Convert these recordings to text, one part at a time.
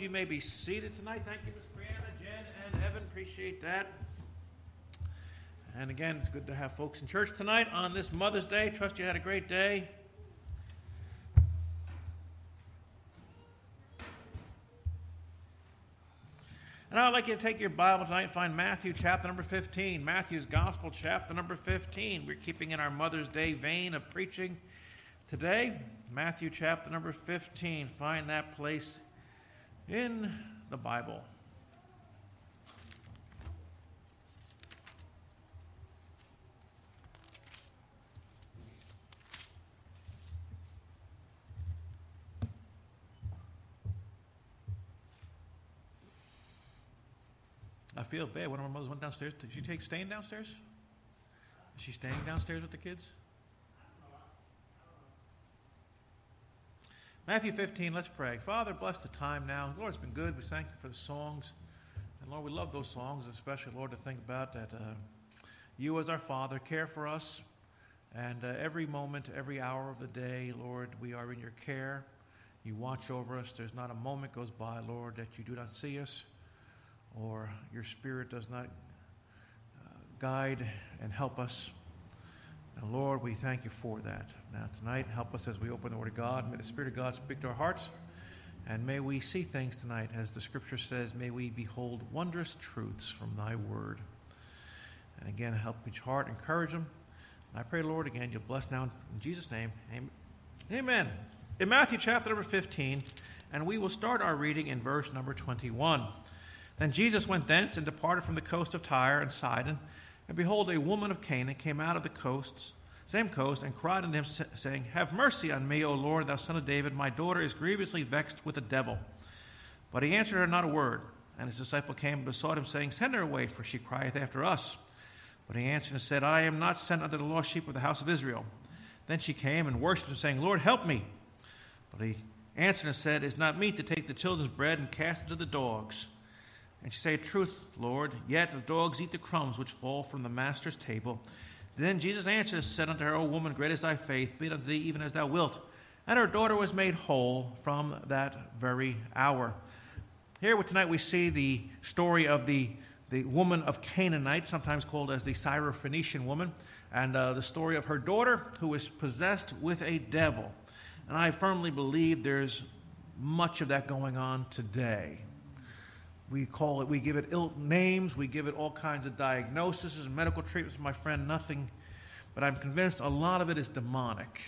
You may be seated tonight. Thank you, Miss Brianna, Jen, and Evan. Appreciate that. And again, it's good to have folks in church tonight on this Mother's Day. Trust you had a great day. And I'd like you to take your Bible tonight and find Matthew chapter number 15. Matthew's Gospel chapter number 15. We're keeping in our Mother's Day vein of preaching today. Matthew chapter number 15. Find that place in the Bible. I feel bad. One of my mothers went downstairs. Did she take staying downstairs? Is she staying downstairs with the kids? Matthew 15, let's pray. Father, bless the time now. Lord, it's been good. We thank you for the songs. And Lord, we love those songs, especially, Lord, to think about that uh, you, as our Father, care for us. And uh, every moment, every hour of the day, Lord, we are in your care. You watch over us. There's not a moment goes by, Lord, that you do not see us or your Spirit does not uh, guide and help us. And Lord, we thank you for that. Now, tonight, help us as we open the Word of God. May the Spirit of God speak to our hearts. And may we see things tonight, as the Scripture says, may we behold wondrous truths from thy Word. And again, help each heart, encourage them. And I pray, Lord, again, you'll bless now in Jesus' name. Amen. In Matthew chapter number 15, and we will start our reading in verse number 21. Then Jesus went thence and departed from the coast of Tyre and Sidon. And behold, a woman of Canaan came out of the coasts, same coast, and cried unto him, saying, Have mercy on me, O Lord, thou son of David. My daughter is grievously vexed with a devil. But he answered her not a word. And his disciple came and besought him, saying, Send her away, for she crieth after us. But he answered and said, I am not sent unto the lost sheep of the house of Israel. Then she came and worshipped him, saying, Lord, help me. But he answered and said, It is not meet to take the children's bread and cast it to the dogs. And she said, Truth, Lord, yet the dogs eat the crumbs which fall from the master's table. Then Jesus answered and said unto her, O woman, great is thy faith, be it unto thee even as thou wilt. And her daughter was made whole from that very hour. Here tonight we see the story of the, the woman of Canaanite, sometimes called as the Syrophoenician woman, and uh, the story of her daughter who was possessed with a devil. And I firmly believe there's much of that going on today. We call it, we give it ill names, we give it all kinds of diagnoses and medical treatments. My friend, nothing, but I'm convinced a lot of it is demonic.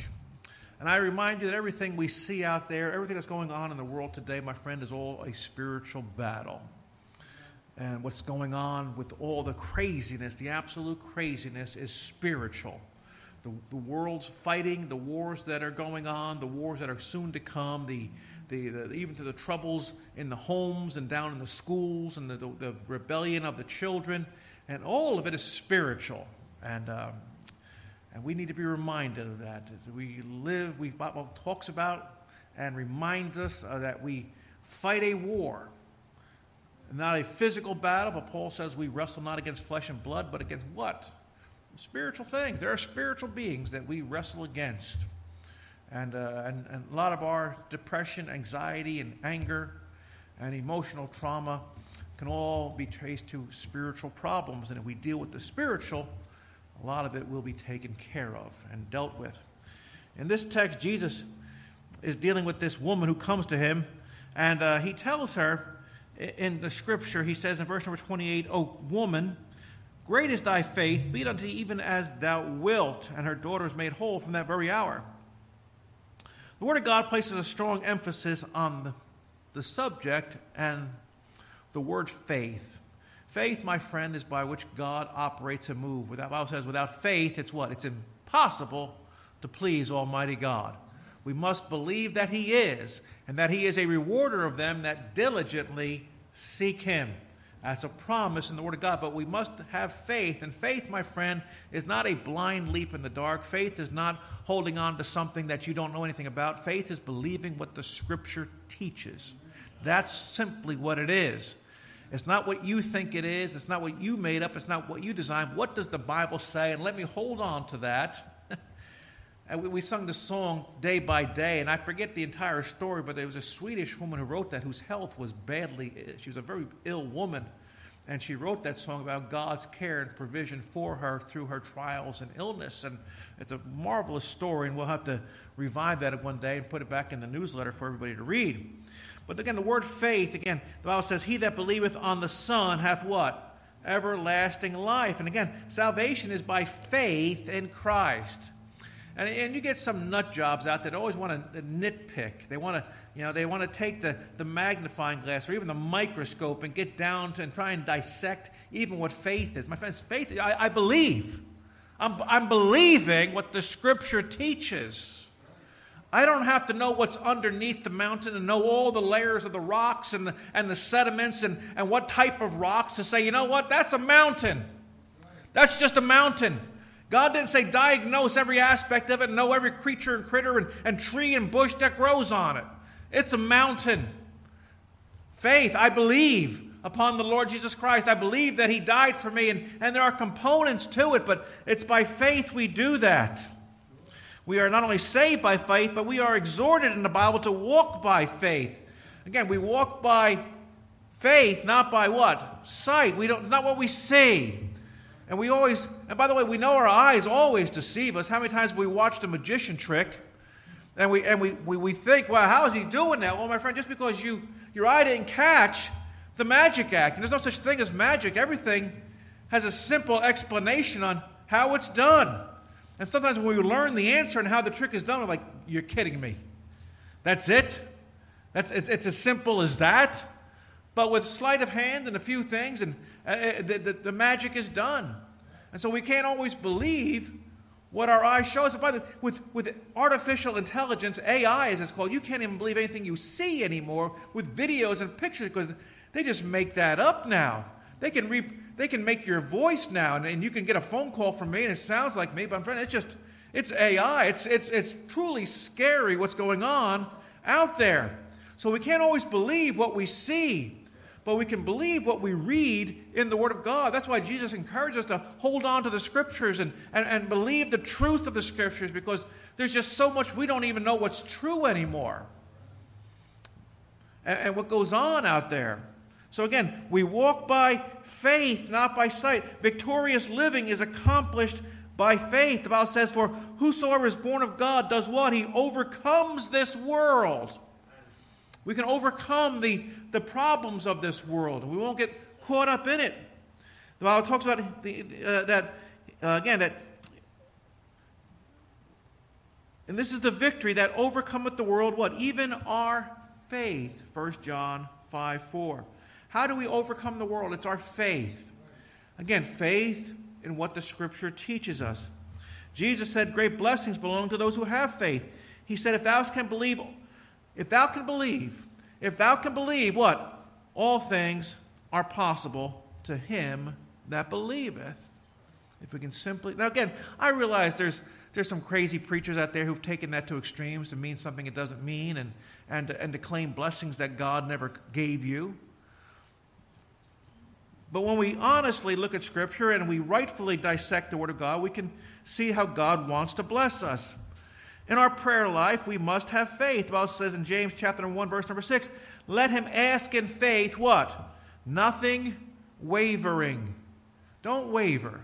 And I remind you that everything we see out there, everything that's going on in the world today, my friend, is all a spiritual battle. And what's going on with all the craziness, the absolute craziness, is spiritual. The, the world's fighting, the wars that are going on, the wars that are soon to come, the, the, the, even to the troubles in the homes and down in the schools and the, the, the rebellion of the children. And all of it is spiritual. And, um, and we need to be reminded of that. We live, we Bible talks about and reminds us uh, that we fight a war. Not a physical battle, but Paul says we wrestle not against flesh and blood, but against what? Spiritual things. There are spiritual beings that we wrestle against. And, uh, and, and a lot of our depression, anxiety, and anger and emotional trauma can all be traced to spiritual problems. And if we deal with the spiritual, a lot of it will be taken care of and dealt with. In this text, Jesus is dealing with this woman who comes to him, and uh, he tells her in the scripture, he says in verse number 28, O woman, great is thy faith, be it unto thee even as thou wilt. And her daughter is made whole from that very hour. The Word of God places a strong emphasis on the, the subject and the word faith. Faith, my friend, is by which God operates and moves. Without Bible says, without faith, it's what? It's impossible to please Almighty God. We must believe that He is, and that He is a rewarder of them that diligently seek Him. That's a promise in the Word of God, but we must have faith. And faith, my friend, is not a blind leap in the dark. Faith is not holding on to something that you don't know anything about. Faith is believing what the Scripture teaches. That's simply what it is. It's not what you think it is. It's not what you made up. It's not what you designed. What does the Bible say? And let me hold on to that we, we sung the song day by day, and I forget the entire story, but there was a Swedish woman who wrote that whose health was badly, she was a very ill woman. And she wrote that song about God's care and provision for her through her trials and illness. And it's a marvelous story, and we'll have to revive that one day and put it back in the newsletter for everybody to read. But again, the word faith, again, the Bible says, He that believeth on the Son hath what? Everlasting life. And again, salvation is by faith in Christ. And, and you get some nut jobs out there that always want to nitpick. They want to, you know, they want to take the, the magnifying glass or even the microscope and get down to and try and dissect even what faith is. My friends, faith, I, I believe. I'm, I'm believing what the Scripture teaches. I don't have to know what's underneath the mountain and know all the layers of the rocks and the, and the sediments and, and what type of rocks to say, you know what, that's a mountain. That's just a mountain. God didn't say diagnose every aspect of it know every creature and critter and, and tree and bush that grows on it. It's a mountain. Faith, I believe upon the Lord Jesus Christ. I believe that He died for me, and, and there are components to it, but it's by faith we do that. We are not only saved by faith, but we are exhorted in the Bible to walk by faith. Again, we walk by faith, not by what? Sight. We don't, it's not what we see. And we always, and by the way, we know our eyes always deceive us. How many times have we watched a magician trick and we, and we, we, we think, well, how is he doing that? Well, my friend, just because you, your eye didn't catch the magic act, and there's no such thing as magic, everything has a simple explanation on how it's done. And sometimes when we learn the answer and how the trick is done, we're like, you're kidding me. That's it? That's, it's, it's as simple as that? But with sleight of hand and a few things, and uh, uh, the, the, the, magic is done. And so we can't always believe what our eyes show us. By the, with, with artificial intelligence, AI as it's called, you can't even believe anything you see anymore with videos and pictures because they just make that up now. They can, re, they can make your voice now, and, and you can get a phone call from me and it sounds like me, but I'm it's just, it's AI. It's, it's, it's truly scary what's going on out there. So we can't always believe what we see but we can believe what we read in the Word of God. That's why Jesus encourages us to hold on to the Scriptures and, and, and believe the truth of the Scriptures because there's just so much we don't even know what's true anymore. And, and what goes on out there. So again, we walk by faith, not by sight. Victorious living is accomplished by faith. The Bible says, For whosoever is born of God does what? He overcomes this world. We can overcome the, the problems of this world. and We won't get caught up in it. The Bible talks about the, uh, that, uh, again, that, and this is the victory that overcometh the world, what? Even our faith. 1 John 5 4. How do we overcome the world? It's our faith. Again, faith in what the Scripture teaches us. Jesus said, Great blessings belong to those who have faith. He said, If thou can believe, if thou can believe, if thou can believe, what? All things are possible to him that believeth. If we can simply. Now, again, I realize there's, there's some crazy preachers out there who've taken that to extremes to mean something it doesn't mean and, and, and to claim blessings that God never gave you. But when we honestly look at Scripture and we rightfully dissect the Word of God, we can see how God wants to bless us. In our prayer life, we must have faith. The Bible says in James chapter 1, verse number 6, let him ask in faith what? Nothing wavering. Don't waver.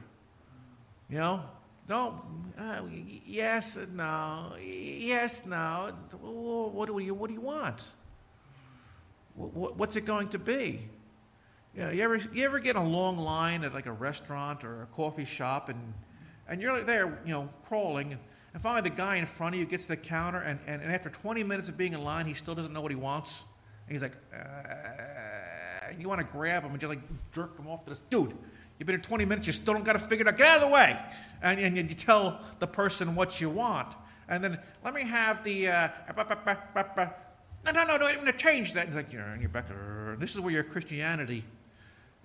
You know, don't, uh, yes, no, yes, no. What do you, what do you want? What's it going to be? You, know, you, ever, you ever get a long line at like a restaurant or a coffee shop and, and you're there, you know, crawling and finally, the guy in front of you gets to the counter, and, and, and after 20 minutes of being in line, he still doesn't know what he wants. And he's like, uh, you want to grab him and just like jerk him off to this. Dude, you've been here 20 minutes, you still don't got to figure it out. Get out of the way. And, and you tell the person what you want. And then, let me have the. Uh, no, no, no, no, I'm change that. And he's like, and you're back. This is where your Christianity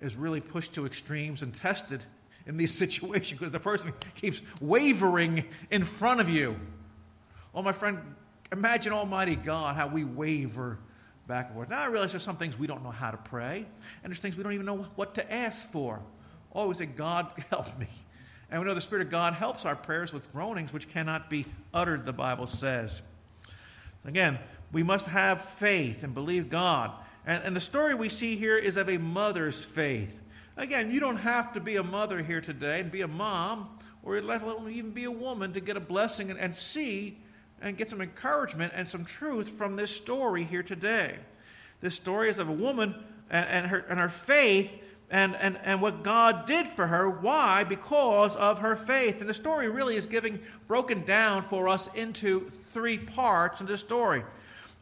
is really pushed to extremes and tested in these situations because the person keeps wavering in front of you. Oh, my friend, imagine Almighty God, how we waver back and forth. Now I realize there's some things we don't know how to pray, and there's things we don't even know what to ask for. Oh, Always say, God, help me. And we know the Spirit of God helps our prayers with groanings which cannot be uttered, the Bible says. Again, we must have faith and believe God. And, and the story we see here is of a mother's faith. Again, you don't have to be a mother here today and be a mom, or let alone even be a woman to get a blessing and, and see and get some encouragement and some truth from this story here today. This story is of a woman and, and, her, and her faith and, and, and what God did for her. Why? Because of her faith. And the story really is giving broken down for us into three parts in the story.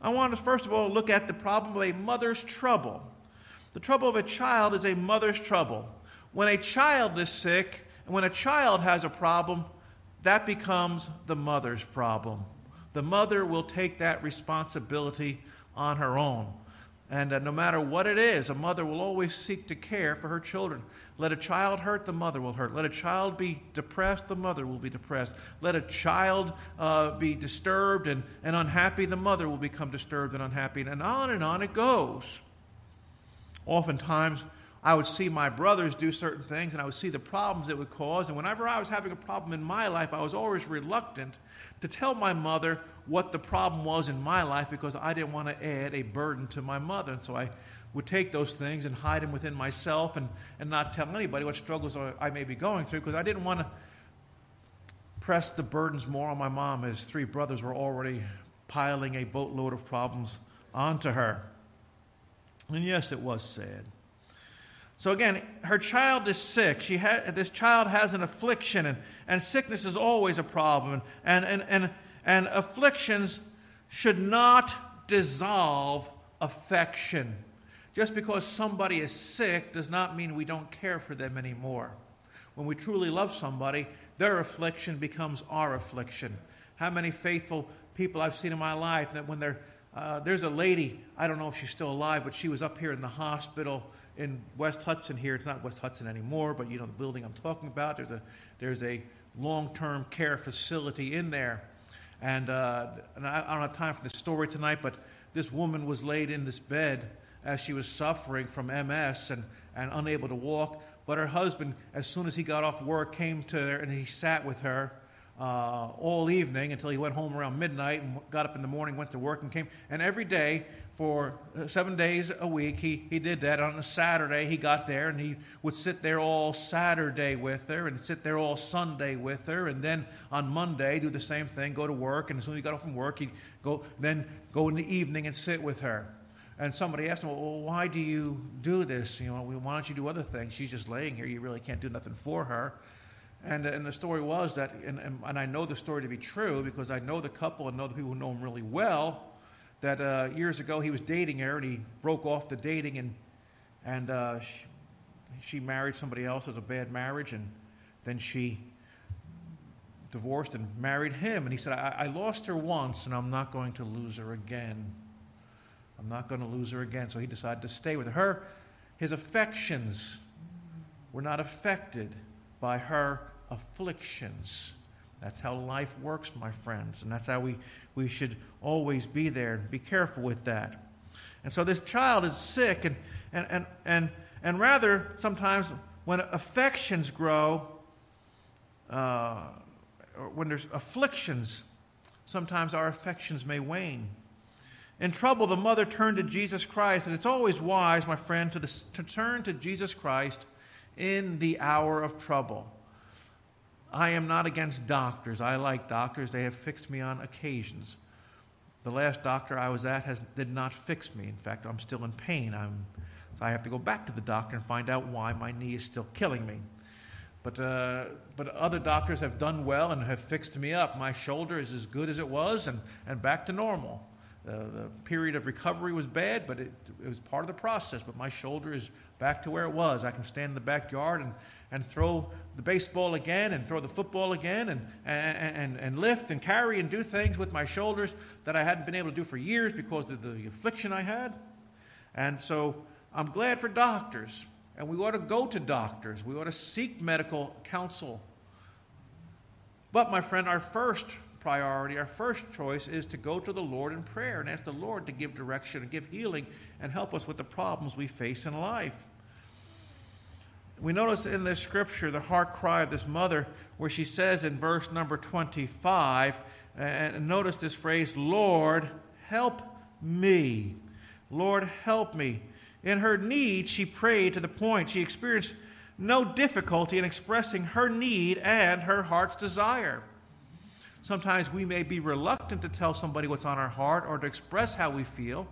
I want to first of all look at the problem of a mother's trouble. The trouble of a child is a mother's trouble. When a child is sick, and when a child has a problem, that becomes the mother's problem. The mother will take that responsibility on her own. And uh, no matter what it is, a mother will always seek to care for her children. Let a child hurt, the mother will hurt. Let a child be depressed, the mother will be depressed. Let a child uh, be disturbed and, and unhappy, the mother will become disturbed and unhappy. And on and on it goes. Oftentimes, I would see my brothers do certain things and I would see the problems it would cause. And whenever I was having a problem in my life, I was always reluctant to tell my mother what the problem was in my life because I didn't want to add a burden to my mother. And so I would take those things and hide them within myself and, and not tell anybody what struggles I may be going through because I didn't want to press the burdens more on my mom as three brothers were already piling a boatload of problems onto her. And yes, it was sad. So again, her child is sick. She ha- this child has an affliction, and, and sickness is always a problem. And, and, and, and afflictions should not dissolve affection. Just because somebody is sick does not mean we don't care for them anymore. When we truly love somebody, their affliction becomes our affliction. How many faithful people I've seen in my life that when they're uh, there's a lady, I don't know if she's still alive, but she was up here in the hospital in West Hudson here. It's not West Hudson anymore, but you know the building I'm talking about. There's a there's a long-term care facility in there, and, uh, and I, I don't have time for the story tonight, but this woman was laid in this bed as she was suffering from MS and, and unable to walk. But her husband, as soon as he got off work, came to her and he sat with her uh, all evening until he went home around midnight and got up in the morning, went to work, and came. And every day for uh, seven days a week. He, he did that. On a Saturday, he got there and he would sit there all Saturday with her and sit there all Sunday with her. And then on Monday, do the same thing, go to work. And as soon as he got off from work, he'd go, then go in the evening and sit with her. And somebody asked him, well, why do you do this? You know, why don't you do other things? She's just laying here. You really can't do nothing for her. And, and the story was that, and, and, and I know the story to be true because I know the couple and know the people who know him really well that uh, years ago he was dating her and he broke off the dating and, and uh, she, she, married somebody else. It was a bad marriage. And then she divorced and married him. And he said, I, I lost her once and I'm not going to lose her again. I'm not going to lose her again. So he decided to stay with her. His affections were not affected by her afflictions. That's how life works, my friends. And that's how we we should always be there. and Be careful with that. And so this child is sick, and, and, and, and, and rather, sometimes when affections grow, uh, when there's afflictions, sometimes our affections may wane. In trouble, the mother turned to Jesus Christ, and it's always wise, my friend, to, the, to turn to Jesus Christ in the hour of trouble. I am not against doctors. I like doctors. They have fixed me on occasions. The last doctor I was at has, did not fix me. In fact, I'm still in pain. I'm, so I have to go back to the doctor and find out why my knee is still killing me. But, uh, but other doctors have done well and have fixed me up. My shoulder is as good as it was and, and back to normal. Uh, the period of recovery was bad, but it, it was part of the process. But my shoulder is back to where it was. I can stand in the backyard and, and throw the baseball again and throw the football again and, and, and, lift and carry and do things with my shoulders that I hadn't been able to do for years because of the affliction I had. And so I'm glad for doctors. And we ought to go to doctors. We ought to seek medical counsel. But, my friend, our first priority, our first choice is to go to the Lord in prayer and ask the Lord to give direction and give healing and help us with the problems we face in life We notice in this scripture the heart cry of this mother, where she says in verse number 25, and notice this phrase, Lord, help me. Lord, help me. In her need, she prayed to the point she experienced no difficulty in expressing her need and her heart's desire. Sometimes we may be reluctant to tell somebody what's on our heart or to express how we feel.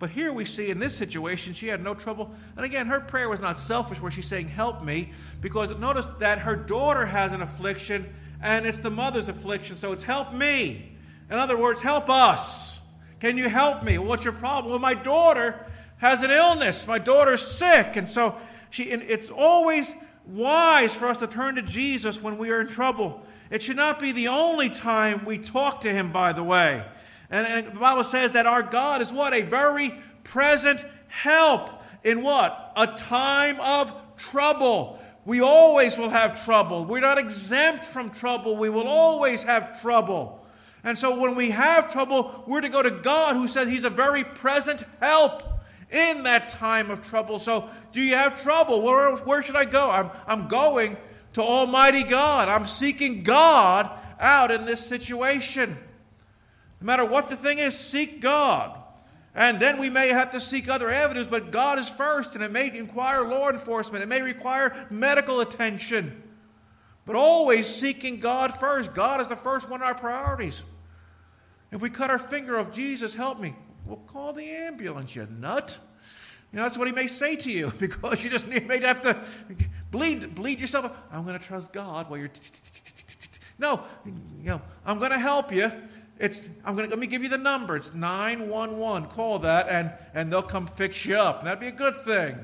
But here we see in this situation, she had no trouble. And again, her prayer was not selfish, where she's saying, Help me, because notice that her daughter has an affliction, and it's the mother's affliction, so it's help me. In other words, help us. Can you help me? what's your problem? Well, my daughter has an illness. My daughter's sick. And so she, it's always wise for us to turn to Jesus when we are in trouble. It should not be the only time we talk to him, by the way. And, and the Bible says that our God is what? A very present help in what? A time of trouble. We always will have trouble. We're not exempt from trouble. We will always have trouble. And so when we have trouble, we're to go to God who says He's a very present help in that time of trouble. So, do you have trouble? Where, where should I go? I'm, I'm going to Almighty God. I'm seeking God out in this situation. No matter what the thing is, seek God. And then we may have to seek other avenues, but God is first, and it may require law enforcement, it may require medical attention. But always seeking God first. God is the first one of our priorities. If we cut our finger off, Jesus, help me. Well, call the ambulance, you nut. You know, that's what he may say to you because you just may have to bleed, bleed yourself. I'm going to trust God while you're. No, you know, I'm going to help you. It's, I'm to, let me give you the number. It's 911. Call that, and, and they'll come fix you up. And that'd be a good thing.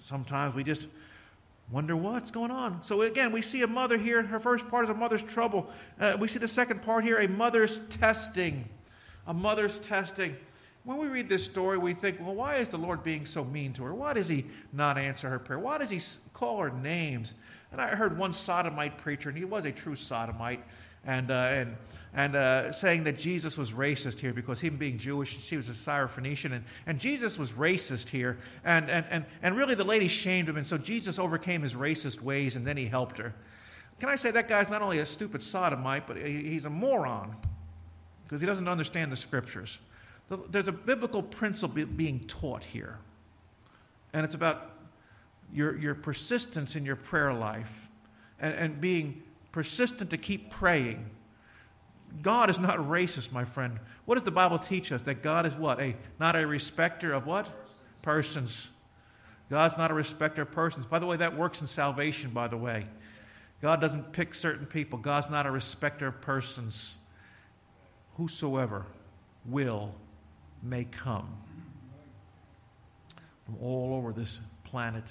Sometimes we just wonder what's going on. So again, we see a mother here. Her first part is a mother's trouble. Uh, we see the second part here, a mother's testing a mother's testing. When we read this story, we think, well, why is the Lord being so mean to her? Why does he not answer her prayer? Why does he call her names? And I heard one sodomite preacher, and he was a true sodomite, and, uh, and, and uh, saying that Jesus was racist here because him being Jewish, she was a Syrophoenician, and, and Jesus was racist here. And, and, and, and really, the lady shamed him, and so Jesus overcame his racist ways, and then he helped her. Can I say that guy's not only a stupid sodomite, but he's a moron because he doesn't understand the scriptures. There's a biblical principle being taught here, and it's about your, your persistence in your prayer life and, and being persistent to keep praying. God is not racist, my friend. What does the Bible teach us? That God is what? A not a respecter of what? Persons. God's not a respecter of persons. By the way, that works in salvation, by the way. God doesn't pick certain people. God's not a respecter of persons whosoever will may come from all over this planet.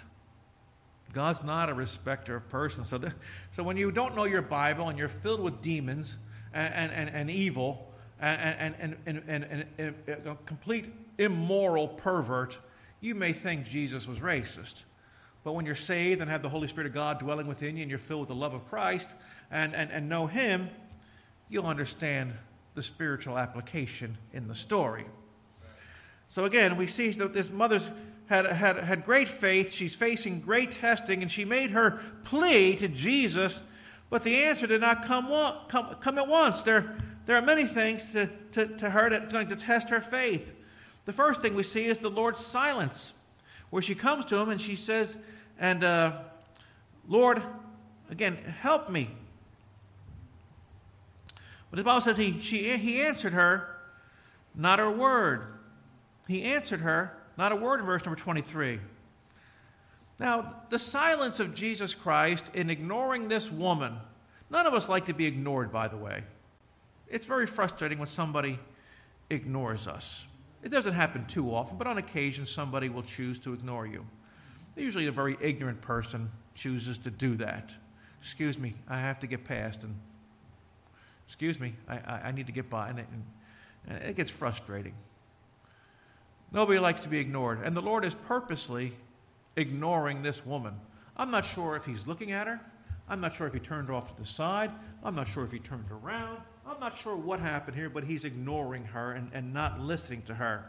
God's not a respecter of persons. So, the, so when you don't know your Bible and you're filled with demons and, and, and evil and, and, and, and, and a complete immoral pervert, you may think Jesus was racist. But when you're saved and have the Holy Spirit of God dwelling within you and you're filled with the love of Christ and, and, and know Him, you'll understand the spiritual application in the story. So again, we see that this mother's had, had, had great faith. She's facing great testing, and she made her plea to Jesus, but the answer did not come, come, come at once. There, there are many things to, to, to her that's going to test her faith. The first thing we see is the Lord's silence, where she comes to him and she says, and uh, Lord, again, help me. But the Bible says he, she, he answered her, not her word. He answered her, not a word in verse number 23. Now, the silence of Jesus Christ in ignoring this woman, none of us like to be ignored, by the way. It's very frustrating when somebody ignores us. It doesn't happen too often, but on occasion somebody will choose to ignore you. Usually a very ignorant person chooses to do that. Excuse me, I have to get past and excuse me, I, I, I need to get by. And it, and it gets frustrating. Nobody likes to be ignored. And the Lord is purposely ignoring this woman. I'm not sure if he's looking at her. I'm not sure if he turned off to the side. I'm not sure if he turned around. I'm not sure what happened here, but he's ignoring her and, and not listening to her.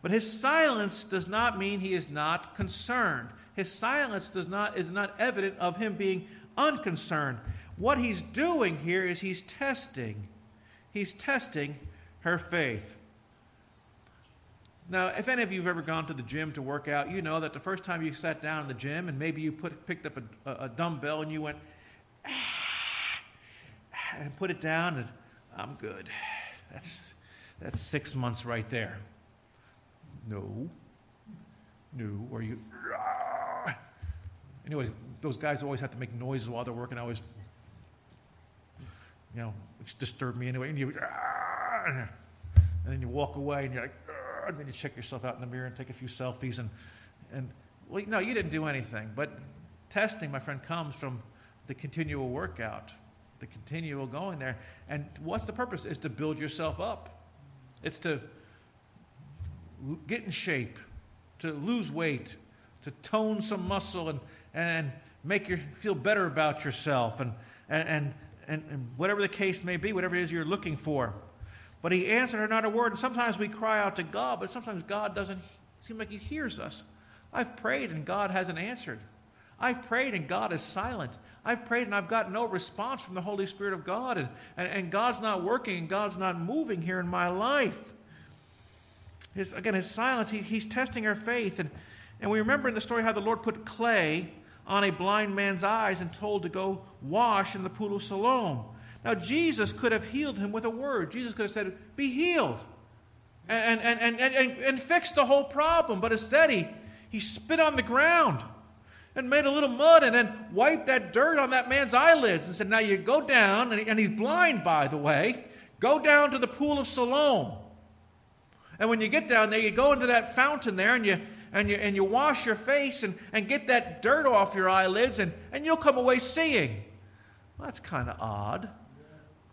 But his silence does not mean he is not concerned. His silence does not, is not evident of him being unconcerned. What he's doing here is he's testing. He's testing her faith. Now, if any of you have ever gone to the gym to work out, you know that the first time you sat down in the gym and maybe you put, picked up a, a dumbbell and you went, ah, and put it down, and I'm good. That's, that's six months right there. No. No. Or you. Ah. Anyways, those guys always have to make noises while they're working. I always, you know, disturb me anyway. And you, ah, and then you walk away and you're like, and then you check yourself out in the mirror and take a few selfies. And, and well, no, you didn't do anything. But testing, my friend, comes from the continual workout, the continual going there. And what's the purpose? Is to build yourself up. It's to get in shape, to lose weight, to tone some muscle and, and make you feel better about yourself and, and, and, and whatever the case may be, whatever it is you're looking for. But he answered her not a word. And sometimes we cry out to God, but sometimes God doesn't seem like he hears us. I've prayed and God hasn't answered. I've prayed and God is silent. I've prayed and I've got no response from the Holy Spirit of God, and, and, and God's not working and God's not moving here in my life. His, again, his silence, he, he's testing our faith. And, and we remember in the story how the Lord put clay on a blind man's eyes and told to go wash in the pool of Siloam. Now, Jesus could have healed him with a word. Jesus could have said, Be healed, and, and, and, and, and, fixed the whole problem. But instead, he, he spit on the ground and made a little mud and then wiped that dirt on that man's eyelids and said, Now you go down, and, and he's blind, by the way, go down to the pool of Siloam. And when you get down there, you go into that fountain there and you, and you, and you wash your face and, and get that dirt off your eyelids, and, and you'll come away seeing. Well, that's kind of odd.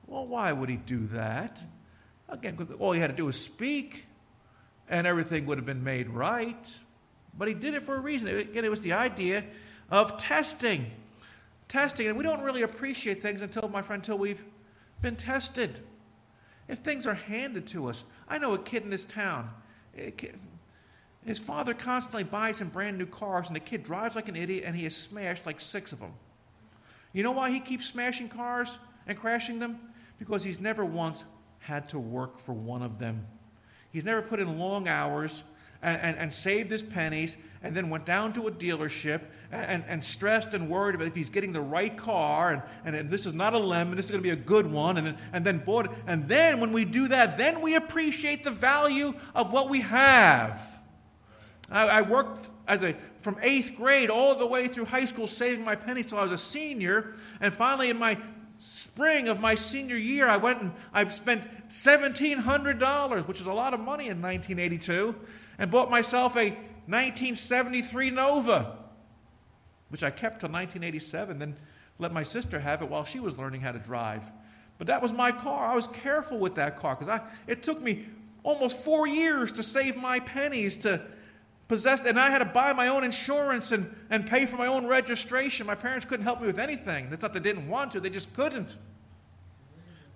Well, why would he do that? Again, all he had to do was speak, and everything would have been made right. But he did it for a reason. Again, it was the idea of testing. Testing. And we don't really appreciate things until, my friend, until we've been tested. If things are handed to us, I know a kid in this town. His father constantly buys him brand new cars, and the kid drives like an idiot, and he has smashed like six of them. You know why he keeps smashing cars and crashing them? Because he's never once had to work for one of them. He's never put in long hours and, and, and saved his pennies and then went down to a dealership and, and, stressed and worried about if he's getting the right car and, and, this is not a lemon, this is going to be a good one, and, and then bought it. And then when we do that, then we appreciate the value of what we have. I, I worked as a from eighth grade all the way through high school saving my pennies till I was a senior, and finally in my spring of my senior year, I went and I spent $1,700, which is a lot of money in 1982, and bought myself a 1973 Nova, which I kept till 1987, then let my sister have it while she was learning how to drive. But that was my car. I was careful with that car because it took me almost four years to save my pennies to possess, and I had to buy my own insurance and, and pay for my own registration. My parents couldn't help me with anything. It's not they didn't want to, they just couldn't.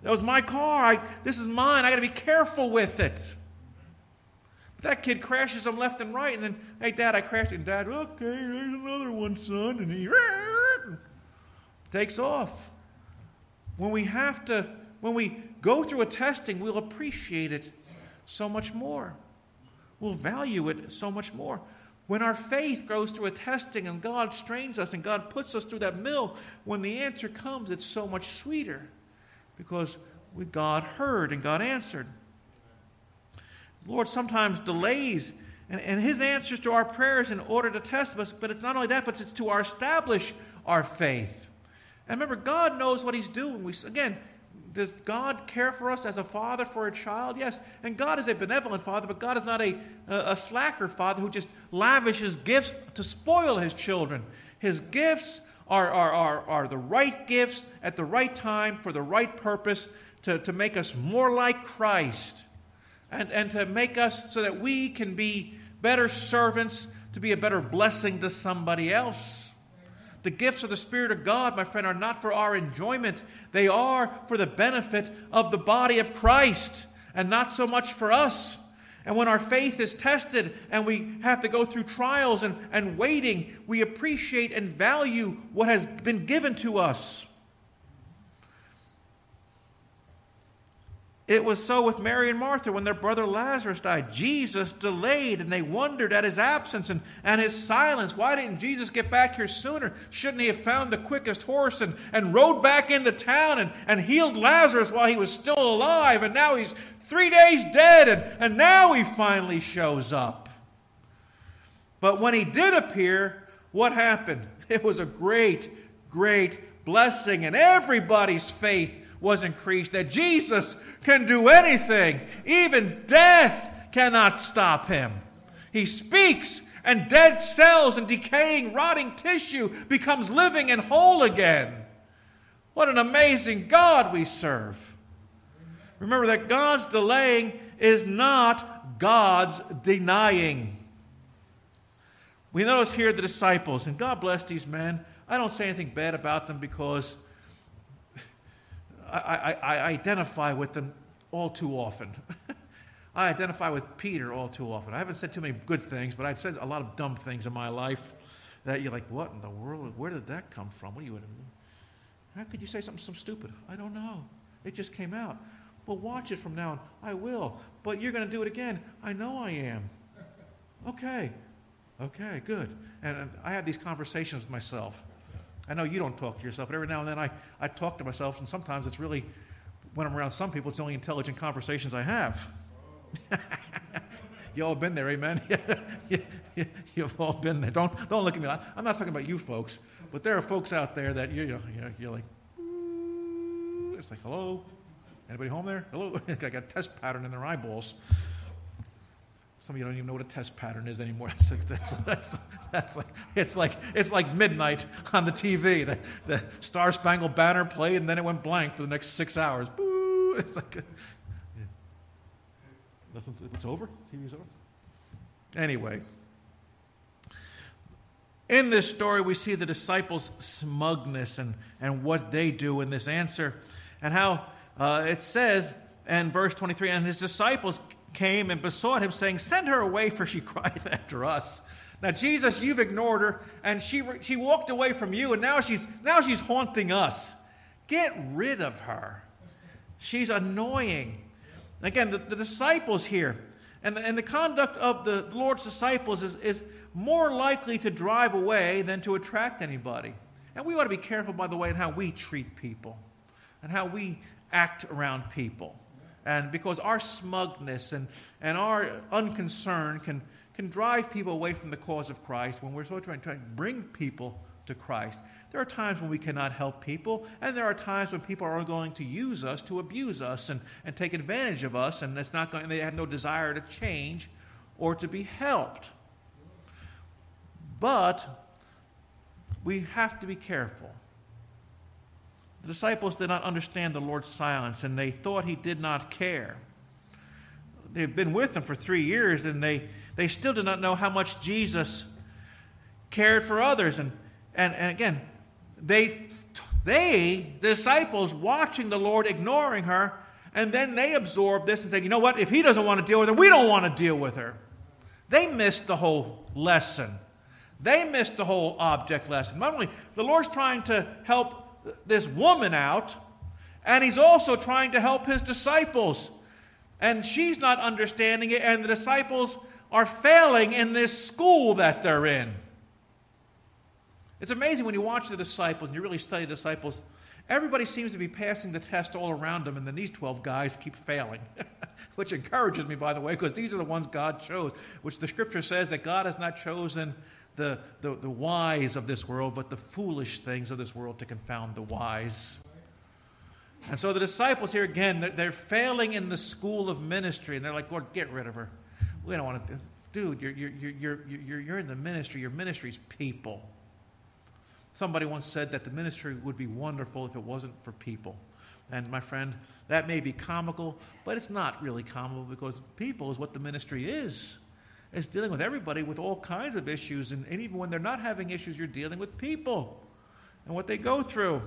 That was my car. I, this is mine. I got to be careful with it. That kid crashes them left and right, and then, hey, Dad, I crashed. And Dad, okay, there's another one, son. And he takes off. When we have to, when we go through a testing, we'll appreciate it so much more. We'll value it so much more. When our faith goes through a testing and God strains us and God puts us through that mill, when the answer comes, it's so much sweeter because we, God heard and God answered. The Lord sometimes delays and, and his answers to our prayers in order to test us, but it's not only that, but it's to our establish our faith. And remember, God knows what he's doing. We, again, does God care for us as a father for a child? Yes. And God is a benevolent father, but God is not a, a, slacker father who just lavishes gifts to spoil his children. His gifts are, are, are, are the right gifts at the right time for the right purpose to, to make us more like Christ and, and to make us so that we can be better servants, to be a better blessing to somebody else. The gifts of the Spirit of God, my friend, are not for our enjoyment. They are for the benefit of the body of Christ and not so much for us. And when our faith is tested and we have to go through trials and, and waiting, we appreciate and value what has been given to us. It was so with Mary and Martha when their brother Lazarus died. Jesus delayed and they wondered at his absence and, and his silence. Why didn't Jesus get back here sooner? Shouldn't he have found the quickest horse and, and rode back into town and, and healed Lazarus while he was still alive? And now he's three days dead and, and now he finally shows up. But when he did appear, what happened? It was a great, great blessing, and everybody's faith was increased that Jesus can do anything. Even death cannot stop him. He speaks, and dead cells and decaying, rotting tissue becomes living and whole again. What an amazing God we serve. Remember that God's delaying is not God's denying. We notice here the disciples, and God bless these men. I don't say anything bad about them because I, I, I identify with them all too often. I identify with Peter all too often. I haven't said too many good things, but I've said a lot of dumb things in my life that you're like, what in the world? Where did that come from? What are you? Doing?" How could you say something so stupid? I don't know. It just came out. Well, watch it from now on. I will. But you're going to do it again. I know I am. Okay. Okay, good. And I have these conversations with myself. I know you don't talk to yourself, but every now and then I, I talk to myself, and sometimes it's really, when I'm around some people, it's the only intelligent conversations I have. you all been there, amen? You've all been there. Don't, don't look at me. I'm not talking about you folks, but there are folks out there that you, you know, you're like, it's like, hello? Anybody home there? Hello? I got a test pattern in their eyeballs. Some of you don't even know what a test pattern is anymore. That's, that's, that's, like, it's, like, it's like midnight on the TV. The, the Star Spangled Banner played, and then it went blank for the next six hours. Boo! It's like, yeah. it's over? TV's over? Anyway, in this story, we see the disciples' smugness and, and what they do in this answer, and how uh, it says in verse 23 and his disciples came and besought him, saying, Send her away, for she crieth after us. Now, Jesus, you've ignored her, and she, she walked away from you, and now she's, now she's haunting us. Get rid of her. She's annoying. Again, the, the disciples here, and the, and the conduct of the Lord's disciples is, is more likely to drive away than to attract anybody. And we ought to be careful, by the way, in how we treat people and how we act around people. And because our smugness and, and our unconcern can, can drive people away from the cause of Christ when we're so trying, trying to bring people to Christ. There are times when we cannot help people, and there are times when people are going to use us to abuse us and, and take advantage of us, and it's not going, they have no desire to change or to be helped. But we have to be careful the disciples did not understand the Lord's silence and they thought he did not care. They've been with him for three years and they, they still did not know how much Jesus cared for others. And, and, and again, they, they, the disciples, watching the Lord, ignoring her, and then they absorbed this and said, you know what, if he doesn't want to deal with her, we don't want to deal with her. They missed the whole lesson. They missed the whole object lesson. Not only the Lord's trying to help this woman out, and he's also trying to help his disciples. And she's not understanding it, and the disciples are failing in this school that they're in. It's amazing when you watch the disciples and you really study the disciples. Everybody seems to be passing the test all around them, and then these 12 guys keep failing. which encourages me, by the way, because these are the ones God chose, which the scripture says that God has not chosen the, the, the wise of this world, but the foolish things of this world to confound the wise. And so the disciples here again, they're, they're failing in the school of ministry, and they're like, Lord, get rid of her. We don't want to. Dude, you're, you're, you're, you're, you're in the ministry. Your ministry's people. Somebody once said that the ministry would be wonderful if it wasn't for people. And my friend, that may be comical, but it's not really comical because people is what the ministry is. It's dealing with everybody with all kinds of issues. And, and even when they're not having issues, you're dealing with people and what they go through.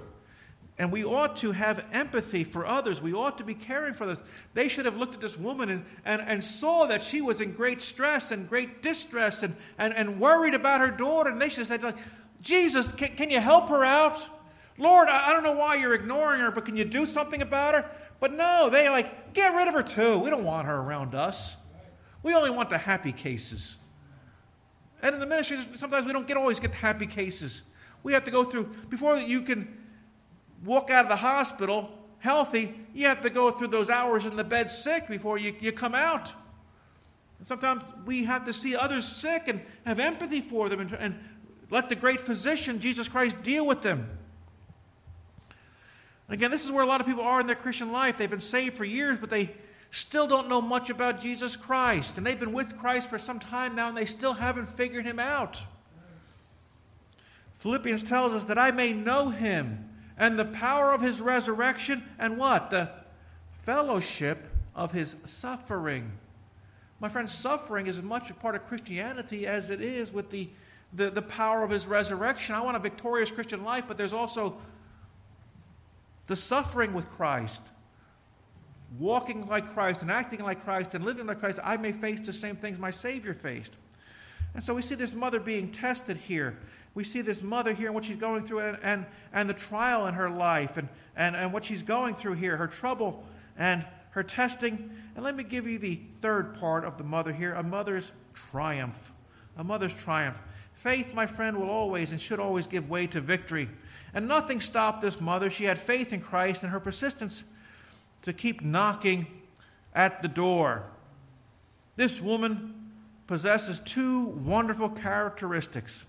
And we ought to have empathy for others. We ought to be caring for others. They should have looked at this woman and, and, and saw that she was in great stress and great distress and, and, and worried about her daughter. And they should have said, Jesus, can, can you help her out? Lord, I, I don't know why you're ignoring her, but can you do something about her? But no, they like, get rid of her too. We don't want her around us. We only want the happy cases. And in the ministry, sometimes we don't get always get the happy cases. We have to go through, before you can walk out of the hospital healthy, you have to go through those hours in the bed sick before you, you come out. And sometimes we have to see others sick and have empathy for them and, and let the great physician, Jesus Christ, deal with them. Again, this is where a lot of people are in their Christian life. They've been saved for years, but they still don't know much about Jesus Christ. And they've been with Christ for some time now, and they still haven't figured him out. Philippians tells us that I may know him and the power of his resurrection and what? The fellowship of his suffering. My friends, suffering is as much a part of Christianity as it is with the, the, the power of his resurrection. I want a victorious Christian life, but there's also the suffering with Christ. Walking like Christ and acting like Christ and living like Christ, I may face the same things my Savior faced. And so we see this mother being tested here we see this mother here and what she's going through and, and, and the trial in her life and, and, and what she's going through here, her trouble and her testing. And let me give you the third part of the mother here a mother's triumph. A mother's triumph. Faith, my friend, will always and should always give way to victory. And nothing stopped this mother. She had faith in Christ and her persistence to keep knocking at the door. This woman possesses two wonderful characteristics.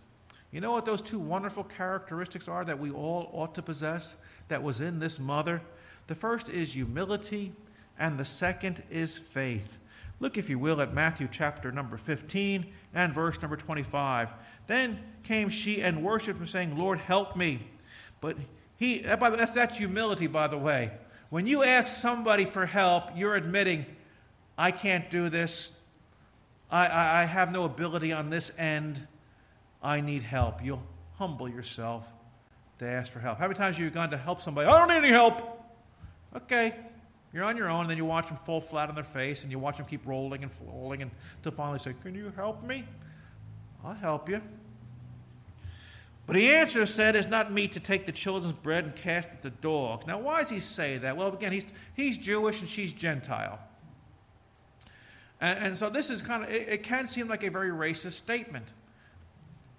You know what those two wonderful characteristics are that we all ought to possess that was in this mother? The first is humility, and the second is faith. Look, if you will, at Matthew chapter number 15 and verse number 25. Then came she and worshipped him, saying, Lord, help me. But he, uh, that's, that's humility, by the way. When you ask somebody for help, you're admitting, I can't do this. I, I, I have no ability on this end. I need help. You'll humble yourself to ask for help. How many times have you gone to help somebody? I don't need any help. Okay, you're on your own, and then you watch them fall flat on their face, and you watch them keep rolling and falling until finally say, Can you help me? I'll help you. But he answered said, It's not meet to take the children's bread and cast it to dogs. Now, why does he say that? Well, again, he's, he's Jewish and she's Gentile. And, and so this is kind of, it, it can seem like a very racist statement.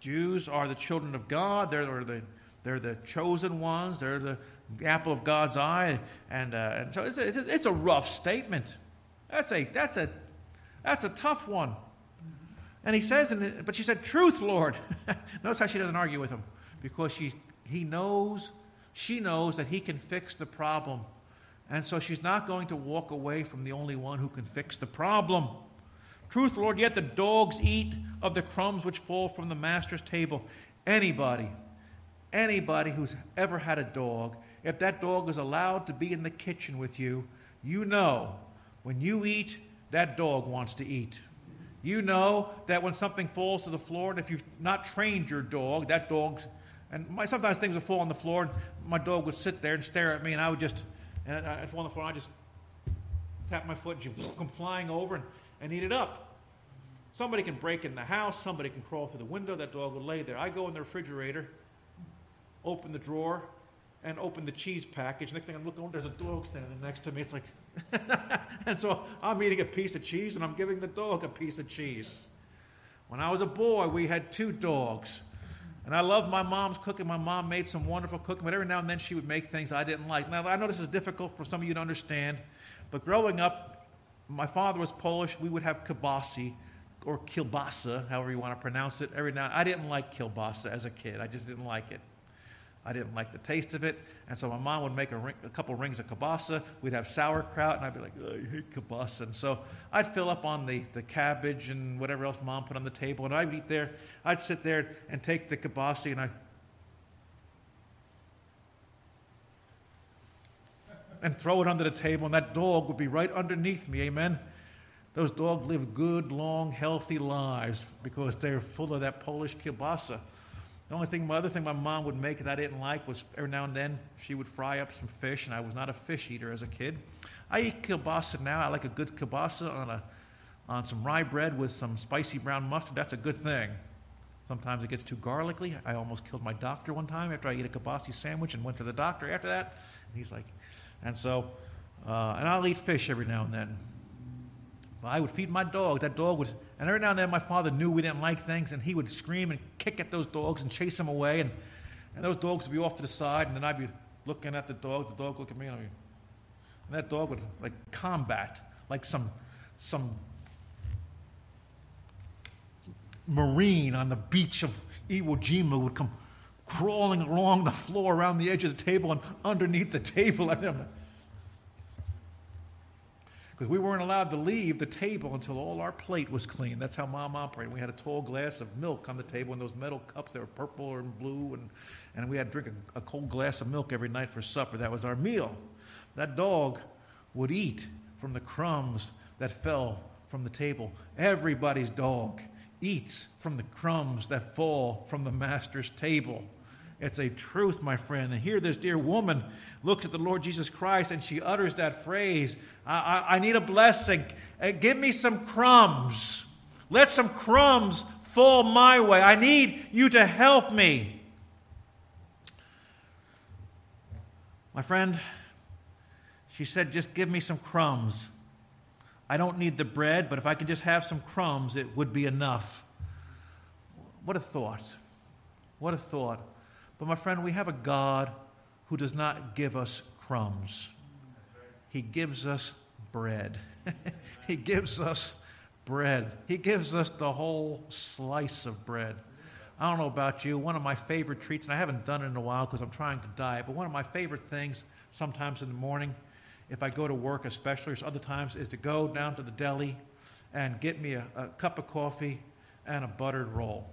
Jews are the children of God. They're, the, they're the chosen ones. They're the apple of God's eye. And, uh, and so it's a, it's a rough statement. That's a, that's, a, that's a tough one. And he says, but she said, Truth, Lord. Notice how she doesn't argue with him because she, he knows, she knows that he can fix the problem. And so she's not going to walk away from the only one who can fix the problem. Truth, Lord, yet the dogs eat of the crumbs which fall from the master's table. Anybody, anybody who's ever had a dog, if that dog is allowed to be in the kitchen with you, you know when you eat, that dog wants to eat. You know that when something falls to the floor, and if you've not trained your dog, that dog's, and my, sometimes things would fall on the floor, and my dog would sit there and stare at me, and I would just, and I'd fall on the floor, and I'd just tap my foot, and come flying over and, and eat it up. Somebody can break in the house, somebody can crawl through the window, that dog will lay there. I go in the refrigerator, open the drawer, and open the cheese package. Next thing I'm looking, oh, there's a dog standing next to me. It's like, and so I'm eating a piece of cheese and I'm giving the dog a piece of cheese. When I was a boy, we had two dogs. And I loved my mom's cooking. My mom made some wonderful cooking, but every now and then she would make things I didn't like. Now, I know this is difficult for some of you to understand, but growing up, my father was Polish. We would have kibasi, or kielbasa, however you want to pronounce it, every now. I didn't like kielbasa as a kid. I just didn't like it. I didn't like the taste of it, and so my mom would make a, ring, a couple rings of kielbasa. We'd have sauerkraut, and I'd be like, oh, I hate kielbasa. And so I'd fill up on the, the cabbage and whatever else mom put on the table, and I'd eat there. I'd sit there and take the kielbasa, and I and throw it under the table, and that dog would be right underneath me. Amen. Those dogs live good, long, healthy lives because they're full of that Polish kielbasa. The only thing, my other thing my mom would make that I didn't like was every now and then she would fry up some fish, and I was not a fish eater as a kid. I eat kielbasa now. I like a good kielbasa on a on some rye bread with some spicy brown mustard. That's a good thing. Sometimes it gets too garlicky. I almost killed my doctor one time after I ate a kielbasa sandwich and went to the doctor after that. And he's like, and so, uh, and I'll eat fish every now and then. I would feed my dog. That dog would, and every now and then my father knew we didn't like things, and he would scream and kick at those dogs and chase them away, and, and those dogs would be off to the side, and then I'd be looking at the dog. The dog look at me, and, and that dog would like combat, like some some marine on the beach of Iwo Jima would come crawling along the floor around the edge of the table and underneath the table. Because we weren't allowed to leave the table until all our plate was clean. That's how mom operated. We had a tall glass of milk on the table in those metal cups that were purple and blue, and, and we had to drink a, a cold glass of milk every night for supper. That was our meal. That dog would eat from the crumbs that fell from the table. Everybody's dog eats from the crumbs that fall from the master's table. It's a truth, my friend. And here, this dear woman looks at the Lord Jesus Christ and she utters that phrase I, I, I need a blessing. Uh, give me some crumbs. Let some crumbs fall my way. I need you to help me. My friend, she said, just give me some crumbs. I don't need the bread, but if I could just have some crumbs, it would be enough. What a thought. What a thought. But my friend, we have a God who does not give us crumbs, He gives us bread. he gives us bread. He gives us the whole slice of bread. I don't know about you, one of my favorite treats, and I haven't done it in a while because I'm trying to diet, but one of my favorite things sometimes in the morning if I go to work, especially, or other times, is to go down to the deli and get me a, a cup of coffee and a buttered roll.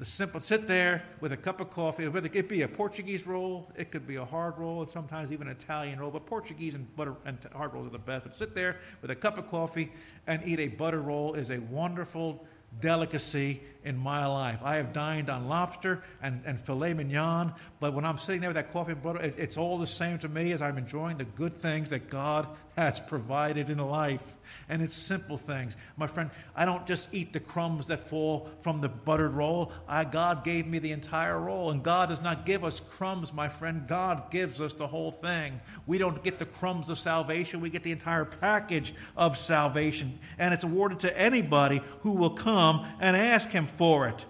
The simple sit there with a cup of coffee, whether it be a Portuguese roll, it could be a hard roll, and sometimes even an Italian roll, but Portuguese and butter and hard rolls are the best. But sit there with a cup of coffee and eat a butter roll is a wonderful delicacy in my life. I have dined on lobster and, and filet mignon, but when I'm sitting there with that coffee and butter, it, it's all the same to me as I'm enjoying the good things that God has provided in life. And it's simple things. My friend, I don't just eat the crumbs that fall from the buttered roll. I, God gave me the entire roll. And God does not give us crumbs, my friend. God gives us the whole thing. We don't get the crumbs of salvation, we get the entire package of salvation. And it's awarded to anybody who will come and ask Him for it.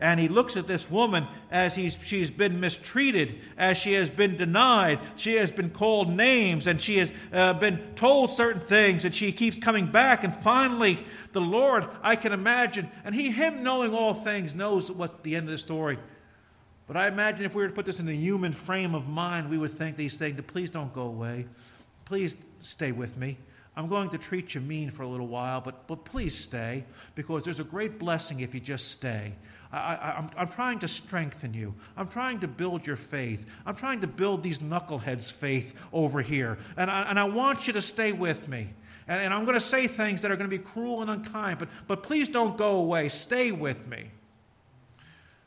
And he looks at this woman as he's, she's been mistreated, as she has been denied, she has been called names, and she has uh, been told certain things, and she keeps coming back. And finally, the Lord, I can imagine, and he, him knowing all things, knows what the end of the story. But I imagine if we were to put this in the human frame of mind, we would think these things, please don't go away. Please stay with me. I'm going to treat you mean for a little while, but, but please stay, because there's a great blessing if you just stay. I, am I'm trying to strengthen you. I'm trying to build your faith. I'm trying to build these knuckleheads' faith over here. And I, and I want you to stay with me. And, and I'm going to say things that are going to be cruel and unkind, but, but please don't go away. Stay with me.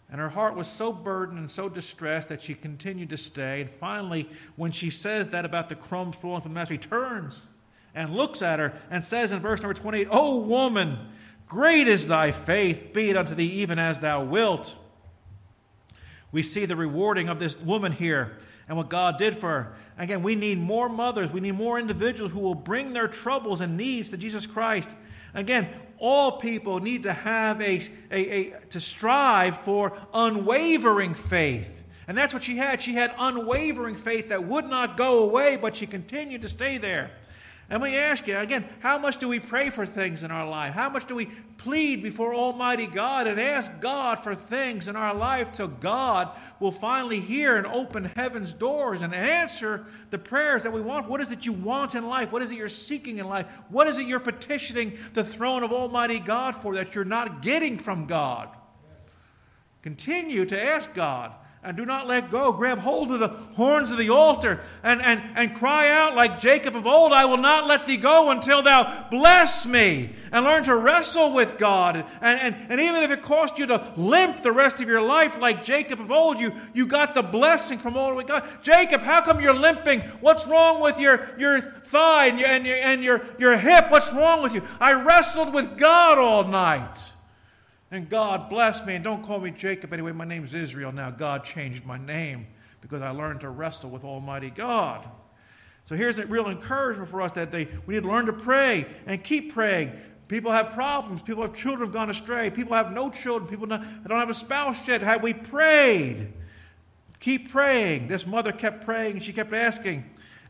And her heart was so burdened and so distressed that she continued to stay. And finally, when she says that about the crumbs falling from the master, he turns and looks at her and says in verse number 28, Oh, woman, great is thy faith, be it unto thee even as thou wilt. We see the rewarding of this woman here and what God did for her. Again, we need more mothers, we need more individuals who will bring their troubles and needs to Jesus Christ. Again, all people need to have a, a, a to strive for unwavering faith. And that's what she had. She had unwavering faith that would not go away, but she continued to stay there. And we ask you again, how much do we pray for things in our life? How much do we plead before Almighty God and ask God for things in our life till God will finally hear and open heaven's doors and answer the prayers that we want? What is it you want in life? What is it you're seeking in life? What is it you're petitioning the throne of Almighty God for that you're not getting from God? Continue to ask God and do not let go. Grab hold of the horns of the altar and, and, and cry out like Jacob of old, I will not let thee go until thou bless me. And learn to wrestle with God. And, and, and even if it costs you to limp the rest of your life like Jacob of old, you, you got the blessing from all we got. Jacob, how come you're limping? What's wrong with your, your thigh and, your, and, your, and your, your hip? What's wrong with you? I wrestled with God all night. And God bless me. And don't call me Jacob anyway. My name's Israel now. God changed my name because I learned to wrestle with Almighty God. So here's a real encouragement for us that they, we need to learn to pray and keep praying. People have problems. People have children have gone astray. People have no children. People don't have a spouse yet. Have we prayed? Keep praying. This mother kept praying she kept asking,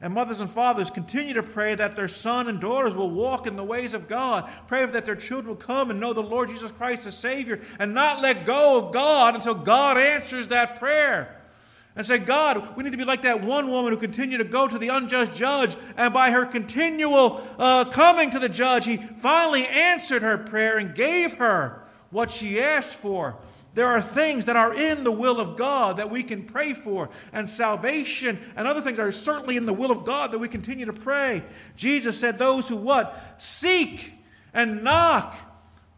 and mothers and fathers continue to pray that their son and daughters will walk in the ways of God. Pray that their children will come and know the Lord Jesus Christ as Savior and not let go of God until God answers that prayer. And say, God, we need to be like that one woman who continued to go to the unjust judge, and by her continual uh, coming to the judge, he finally answered her prayer and gave her what she asked for. There are things that are in the will of God that we can pray for, and salvation and other things are certainly in the will of God that we continue to pray. Jesus said, Those who what? Seek and knock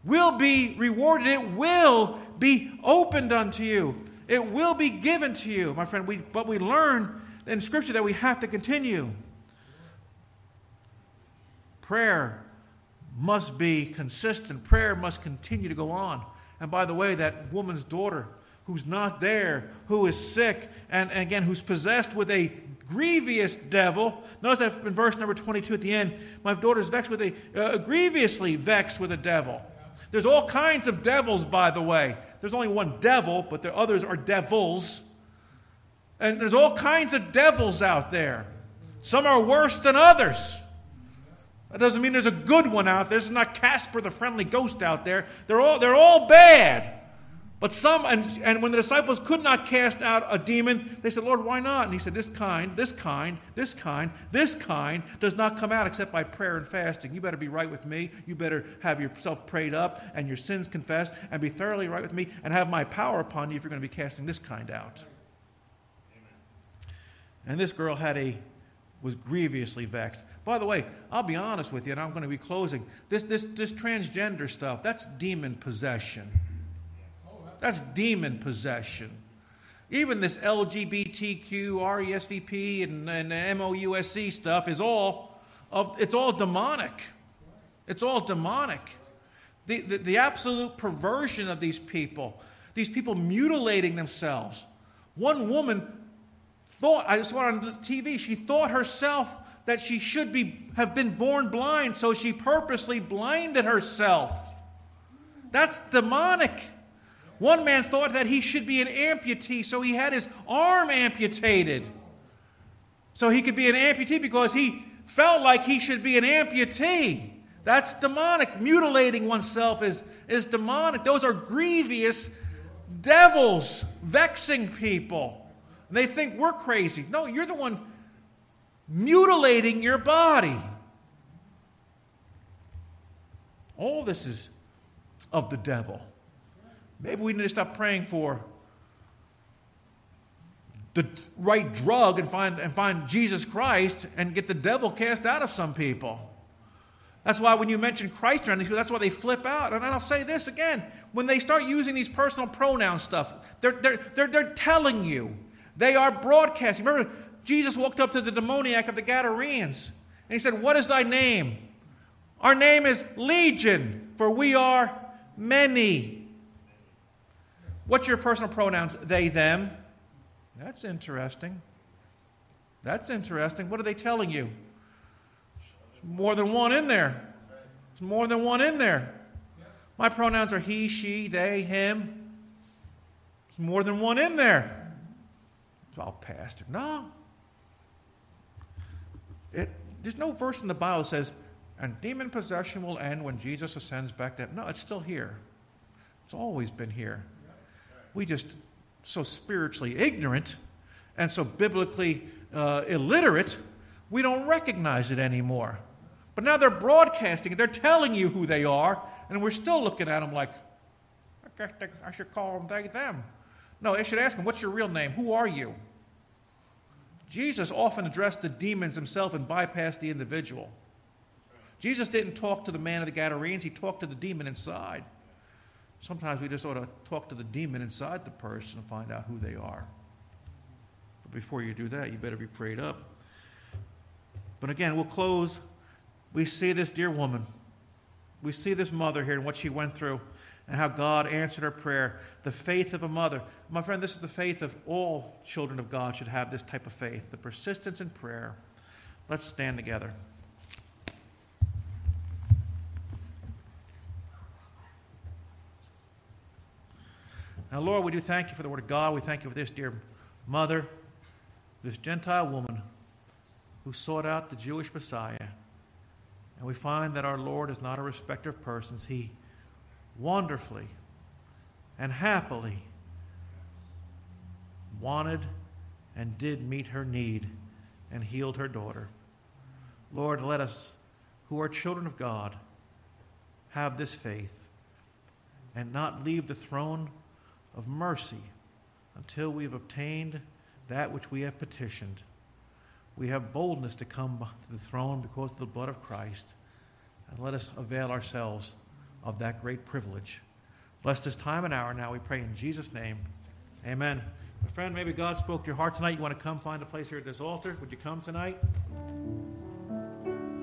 will be rewarded. It will be opened unto you. It will be given to you, my friend. We, but we learn in Scripture that we have to continue. Prayer must be consistent, prayer must continue to go on. And by the way, that woman's daughter who's not there, who is sick, and, and again, who's possessed with a grievous devil. Notice that in verse number 22 at the end, my daughter's vexed with a, uh, grievously vexed with a devil. There's all kinds of devils, by the way. There's only one devil, but the others are devils. And there's all kinds of devils out there. Some are worse than others. That doesn't mean there's a good one out there. There's not Casper the friendly ghost out there. They're all, they're all bad. But some, and, and when the disciples could not cast out a demon, they said, Lord, why not? And he said, This kind, this kind, this kind, this kind does not come out except by prayer and fasting. You better be right with me. You better have yourself prayed up and your sins confessed and be thoroughly right with me and have my power upon you if you're going to be casting this kind out. Amen. And this girl had a was grievously vexed. By the way, I'll be honest with you, and I'm going to be closing. This, this, this transgender stuff, that's demon possession. That's demon possession. Even this LGBTQ, RESVP, and, and MOUSC stuff is all, of, it's all demonic. It's all demonic. The, the, the absolute perversion of these people, these people mutilating themselves. One woman thought, I saw it on the TV, she thought herself that she should be, have been born blind, so she purposely blinded herself. That's demonic. One man thought that he should be an amputee, so he had his arm amputated. So he could be an amputee because he felt like he should be an amputee. That's demonic. Mutilating oneself is, is demonic. Those are grievous devils vexing people. They think we're crazy. No, you're the one mutilating your body. All this is of the devil. Maybe we need to stop praying for the right drug and find, and find Jesus Christ and get the devil cast out of some people. That's why when you mention Christ around these people, that's why they flip out. And I'll say this again when they start using these personal pronoun stuff, they're, they're, they're, they're telling you, they are broadcasting. Remember, Jesus walked up to the demoniac of the Gadarenes and he said, What is thy name? Our name is Legion, for we are many. What's your personal pronouns? They, them. That's interesting. That's interesting. What are they telling you? There's more than one in there. There's more than one in there. My pronouns are he, she, they, him. There's more than one in there. It's all pastor. No. It, there's no verse in the Bible that says, and demon possession will end when Jesus ascends back to No, it's still here. It's always been here. We just so spiritually ignorant and so biblically uh, illiterate, we don't recognize it anymore. But now they're broadcasting it. They're telling you who they are, and we're still looking at them like, I, guess I should call them they, them. No, they should ask them, What's your real name? Who are you? Jesus often addressed the demons himself and bypassed the individual. Jesus didn't talk to the man of the Gadarenes, he talked to the demon inside. Sometimes we just ought to talk to the demon inside the person and find out who they are. But before you do that, you better be prayed up. But again, we'll close. We see this dear woman. We see this mother here and what she went through and how God answered her prayer. The faith of a mother. My friend, this is the faith of all children of God should have this type of faith, the persistence in prayer. Let's stand together. Now, Lord, we do thank you for the word of God. We thank you for this dear mother, this Gentile woman who sought out the Jewish Messiah. And we find that our Lord is not a respecter of persons. He wonderfully and happily wanted and did meet her need and healed her daughter. Lord, let us, who are children of God, have this faith and not leave the throne of mercy until we have obtained that which we have petitioned. We have boldness to come to the throne because of the blood of Christ. And let us avail ourselves of that great privilege. Bless this time and hour now, we pray in Jesus' name. Amen. My friend, maybe God spoke to your heart tonight. You want to come find a place here at this altar? Would you come tonight?